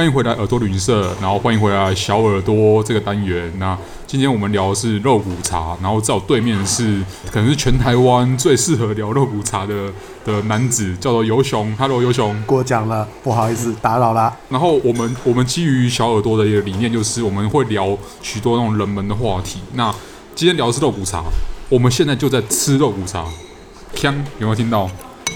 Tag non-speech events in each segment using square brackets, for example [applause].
欢迎回来耳朵旅行社，然后欢迎回来小耳朵这个单元。那今天我们聊的是肉骨茶，然后在我对面是可能是全台湾最适合聊肉骨茶的的男子，叫做游雄。Hello，游雄，过奖了，不好意思打扰啦。然后我们我们基于小耳朵的一个理念，就是我们会聊许多那种冷门的话题。那今天聊的是肉骨茶，我们现在就在吃肉骨茶。香，有没有听到？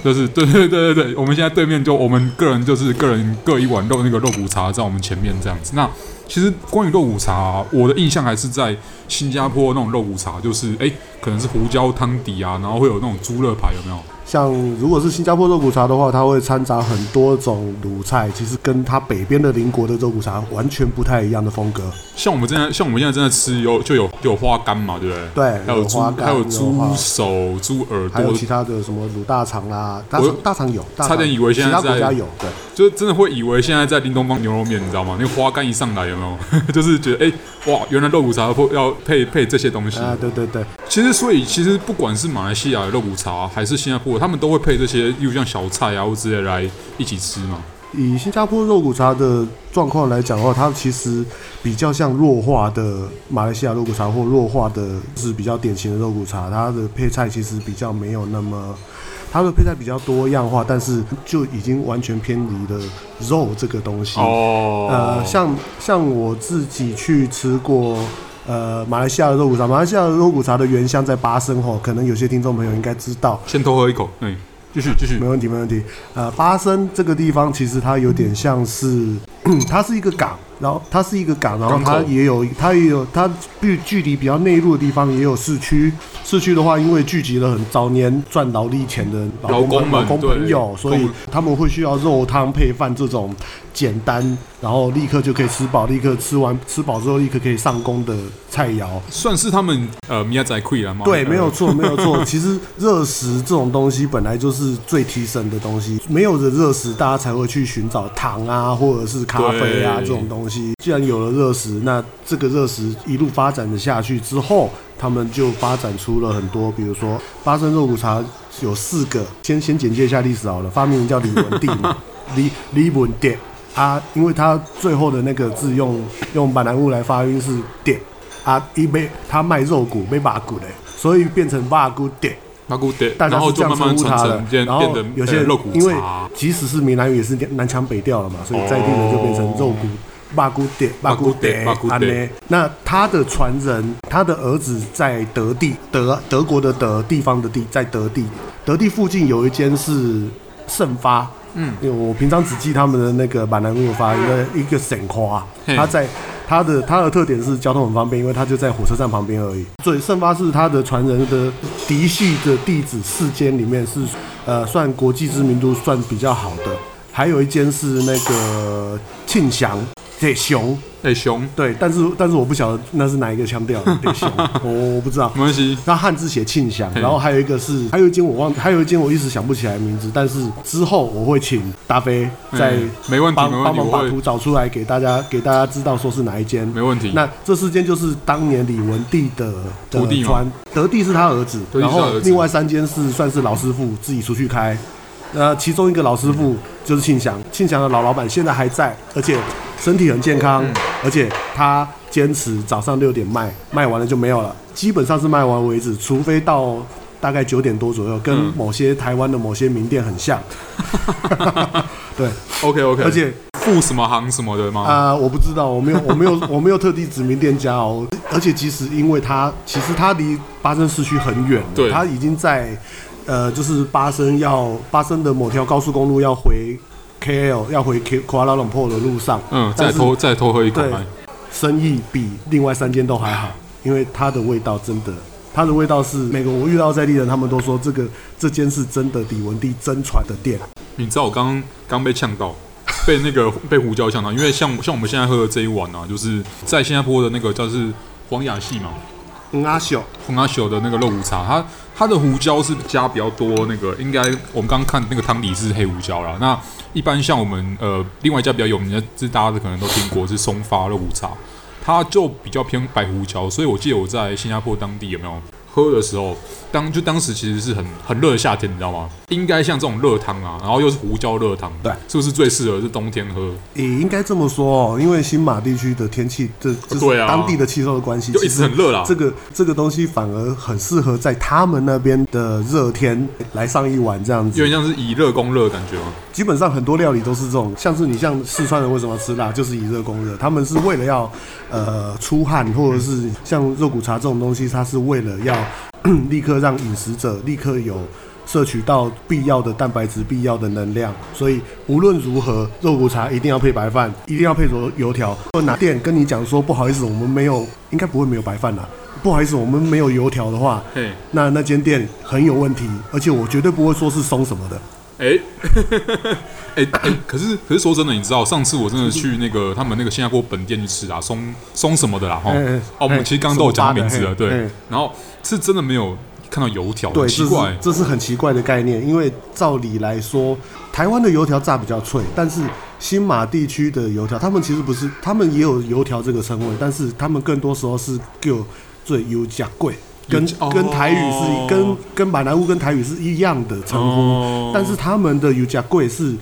就是对对对对对，我们现在对面就我们个人就是个人各一碗肉那个肉骨茶在我们前面这样子。那其实关于肉骨茶，我的印象还是在新加坡那种肉骨茶，就是哎，可能是胡椒汤底啊，然后会有那种猪肋排，有没有？像如果是新加坡肉骨茶的话，它会掺杂很多种卤菜，其实跟它北边的邻国的肉骨茶完全不太一样的风格。像我们现在像我们现在正在吃有就有就有花干嘛，对不对？对，还有猪还有猪手、猪耳朵，还有其他的什么卤大肠啦，大肠大肠有，差点以为现在在其他国家有，对，就真的会以为现在在林东方牛肉面，你知道吗？那个花干一上来有没有？[laughs] 就是觉得哎、欸、哇，原来肉骨茶要配配这些东西啊！对对对，其实所以其实不管是马来西亚的肉骨茶还是新加坡，他们都会配这些，例如像小菜啊或之类来一起吃嘛。以新加坡肉骨茶的状况来讲的话，它其实比较像弱化的马来西亚肉骨茶，或弱化的是比较典型的肉骨茶。它的配菜其实比较没有那么，它的配菜比较多样化，但是就已经完全偏离了肉这个东西。哦，呃，像像我自己去吃过呃马来西亚的肉骨茶，马来西亚的肉骨茶的原乡在巴生吼，可能有些听众朋友应该知道。先多喝一口，嗯。继续继续，没问题没问题。呃，巴生这个地方其实它有点像是，[clears throat] 它是一个港，然后它是一个港，然后它也有它也有它距距离比较内陆的地方也有市区。市区的话，因为聚集了很早年赚劳力钱的劳工们、劳工朋友，所以他们会需要肉汤配饭这种简单，然后立刻就可以吃饱，立刻吃完吃饱之后立刻可以上工的菜肴，算是他们呃米亚仔溃了吗？对，没有错，没有错。[laughs] 其实热食这种东西本来就是最提神的东西，没有了热食，大家才会去寻找糖啊，或者是咖啡啊这种东西。既然有了热食，那这个热食一路发展的下去之后。他们就发展出了很多，比如说八珍肉骨茶有四个，先先简介一下历史好了。发明人叫李文帝嘛，[laughs] 李李文帝啊，因为他最后的那个字用用闽南语来发音是点啊，因为他卖肉骨没把骨的，所以变成把骨帝，巴骨帝，大家是这样称呼他的。然后有些肉骨因为即使是闽南语也是南腔北调了嘛，所以在地人就变成肉骨。巴古德，巴古德，安呢？那他的传人，他的儿子在德地，德德国的德地方的地，在德地，德地附近有一间是盛发，嗯，因为我平常只记他们的那个闽南语发一个一个省花，他在他的他的特点是交通很方便，因为他就在火车站旁边而已。所以盛发是他的传人的嫡系的弟子四间里面是呃算国际知名度算比较好的，还有一间是那个庆祥。对熊，对熊，对，但是但是我不晓得那是哪一个腔调。[laughs] 对熊，我我不知道，没关系。那汉字写庆祥，然后还有一个是，还有一间我忘，还有一间我一时想不起来名字，但是之后我会请达飞再没问题，帮帮忙把图找出来给大家，给大家知道说是哪一间，没问题。那这四间就是当年李文帝的徒弟传，德地是他儿子，然后另外三间是算是老师傅自己出去开。呃，其中一个老师傅就是庆祥，庆祥的老老板现在还在，而且身体很健康，而且他坚持早上六点卖，卖完了就没有了，基本上是卖完为止，除非到大概九点多左右，跟某些台湾的某些名店很像。[laughs] 对，OK OK，而且副什么行什么的吗？啊、呃，我不知道，我没有，[laughs] 我没有，我没有特地指名店家哦。而且其实因为他其实他离巴生市区很远，对，他已经在。呃，就是巴生要巴生的某条高速公路要回 KL 要回 K 库拉鲁坡的路上，嗯，再偷再偷喝一口，对，生意比另外三间都还好，因为它的味道真的，它的味道是每个我遇到在地人，他们都说这个这间是真的李文帝真传的店。你知道我刚刚刚被呛到，被那个被胡椒呛到，因为像像我们现在喝的这一碗啊，就是在新加坡的那个叫是黄雅系嘛。红阿秀，红阿秀的那个肉骨茶，它它的胡椒是加比较多，那个应该我们刚刚看那个汤底是黑胡椒啦。那一般像我们呃另外一家比较有名的，这大家可能都听过是松发肉骨茶，它就比较偏白胡椒。所以我记得我在新加坡当地有没有喝的时候。当就当时其实是很很热的夏天，你知道吗？应该像这种热汤啊，然后又是胡椒热汤，对，是不是最适合是冬天喝？也应该这么说哦，因为新马地区的天气，这这是当地的气候的关系，就一直很热啦。这个这个东西反而很适合在他们那边的热天来上一碗这样子，有点像是以热攻热的感觉吗？基本上很多料理都是这种，像是你像四川人为什么要吃辣，就是以热攻热，他们是为了要呃出汗，或者是像肉骨茶这种东西，它是为了要。立刻让饮食者立刻有摄取到必要的蛋白质、必要的能量，所以无论如何，肉骨茶一定要配白饭，一定要配着油条。或哪店跟你讲说不好意思，我们没有，应该不会没有白饭啦。不好意思，我们没有油条的话，那那间店很有问题，而且我绝对不会说是松什么的。哎、欸，[laughs] 哎可是可是说真的，你知道上次我真的去那个他们那个新加坡本店去吃啊，松松什么的啦，哈、欸，哦，我们其实刚刚都有讲名字了，对，然后。是真的没有看到油条，对，奇怪，这是，这是很奇怪的概念。因为照理来说，台湾的油条炸比较脆，但是新马地区的油条，他们其实不是，他们也有油条这个称谓，但是他们更多时候是叫最油价贵，跟跟台语是、哦、跟跟马来乌跟台语是一样的称呼，哦、但是他们的油价贵是。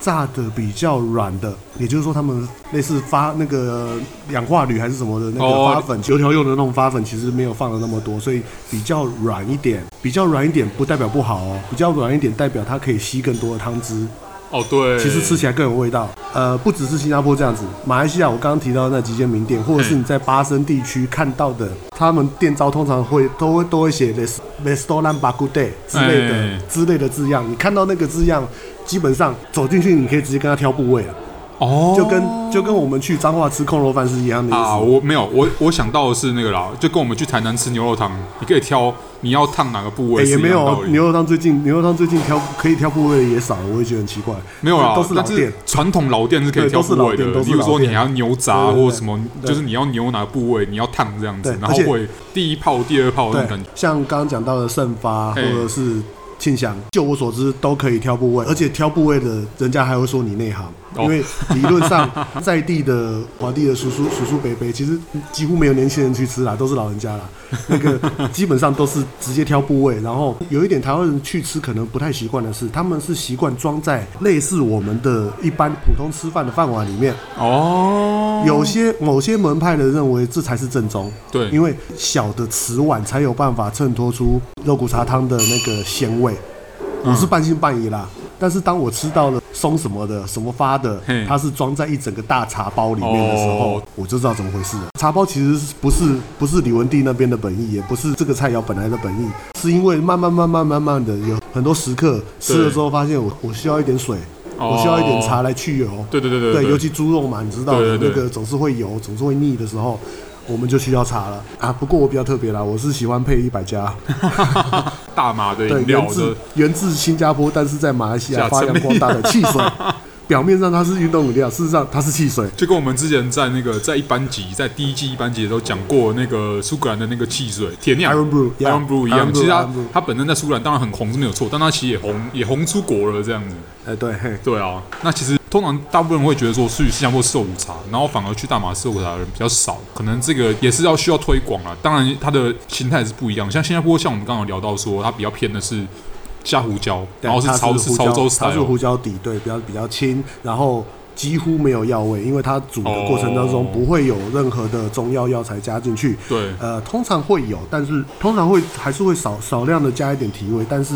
炸的比较软的，也就是说，他们类似发那个氧化铝还是什么的那个发粉，油条用的那种发粉，其实没有放的那么多，所以比较软一点。比较软一点不代表不好哦，比较软一点代表它可以吸更多的汤汁。哦，对，其实吃起来更有味道。呃，不只是新加坡这样子，马来西亚我刚刚提到的那几间名店，或者是你在巴生地区看到的，他们店招通常会都会都会写 “Restoran Bak Kut Teh” 之类的之类的字样，你看到那个字样。基本上走进去，你可以直接跟他挑部位了。哦，就跟就跟我们去彰化吃控肉饭是一样的意思啊。我没有，我我想到的是那个啦，就跟我们去台南吃牛肉汤，你可以挑你要烫哪个部位。也没有牛肉汤最近牛肉汤最近挑可以挑部位的也少了，我也觉得很奇怪。没有啦，都是老店，传统老店是可以挑部位的。比如说你还要牛杂或者什么，就是你要牛哪个部位，你要烫这样子，然后会第一泡、第二泡那种感觉。像刚刚讲到的盛发或者是。庆祥，就我所知都可以挑部位，而且挑部位的人家还会说你内行，因为理论上在地的华地的叔叔叔叔伯伯，其实几乎没有年轻人去吃啦，都是老人家啦。[laughs] 那个基本上都是直接挑部位，然后有一点台湾人去吃可能不太习惯的是，他们是习惯装在类似我们的一般普通吃饭的饭碗里面。哦，有些某些门派的认为这才是正宗，对，因为小的瓷碗才有办法衬托出肉骨茶汤的那个鲜味。我是半信半疑啦，但是当我吃到了松什么的、什么发的，它是装在一整个大茶包里面的时候，我就知道怎么回事了。茶包其实不是不是李文帝那边的本意，也不是这个菜肴本来的本意，是因为慢慢慢慢慢慢的有很多食客吃了之后发现我我需要一点水，我需要一点茶来去油。对对对对，对，尤其猪肉嘛，你知道的那个总是会油，总是会腻的时候。我们就需要茶了啊！不过我比较特别啦，我是喜欢配一百加 [laughs] 大马的对，源自源自新加坡，但是在马来西亚发扬光大的汽水。[laughs] 表面上它是运动饮料，事实上它是汽水。就跟我们之前在那个在一班级，在第一季一班级的时候讲过那个苏格兰的那个汽水铁酿 Iron Brew Iron Brew 一样。其实它它本身在苏格兰当然很红是没有错，但它其实也红也红出国了这样子。哎，对，对啊。那其实通常大部分人会觉得说去新加坡吃肉骨茶，然后反而去大马吃肉骨茶的人比较少，可能这个也是要需要推广啊。当然它的形态是不一样，像新加坡，像我们刚刚聊到说，它比较偏的是。加胡椒，然后是潮是潮州它是胡椒底，对，比较比较轻，然后几乎没有药味，因为它煮的过程当中不会有任何的中药药材加进去。对，呃，通常会有，但是通常会还是会少少量的加一点提味，但是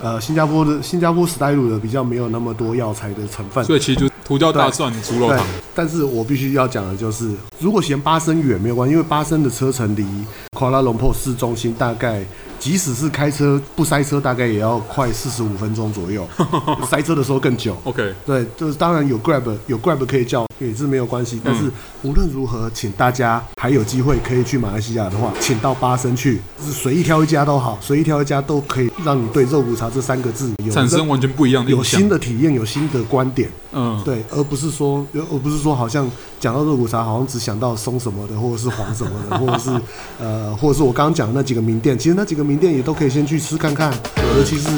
呃，新加坡的新加坡 style 的比较没有那么多药材的成分，所以其实就胡椒大蒜猪肉汤。但是我必须要讲的就是，如果嫌巴生远没有关系，因为巴生的车程离瓜拉隆坡市中心大概。即使是开车不塞车，大概也要快四十五分钟左右。[laughs] 塞车的时候更久。OK，对，就是当然有 Grab，有 Grab 可以叫也是没有关系。但是无论如何，请大家还有机会可以去马来西亚的话，请到巴生去，就是随意挑一家都好，随意挑一家都可以让你对肉骨茶这三个字有产生完全不一样的有新的体验，有新的观点。嗯，对，而不是说，而不是说好像讲到肉骨茶，好像只想到松什么的，或者是黄什么的，或者是呃，或者是我刚刚讲的那几个名店，其实那几个名店也都可以先去吃看看，尤其是。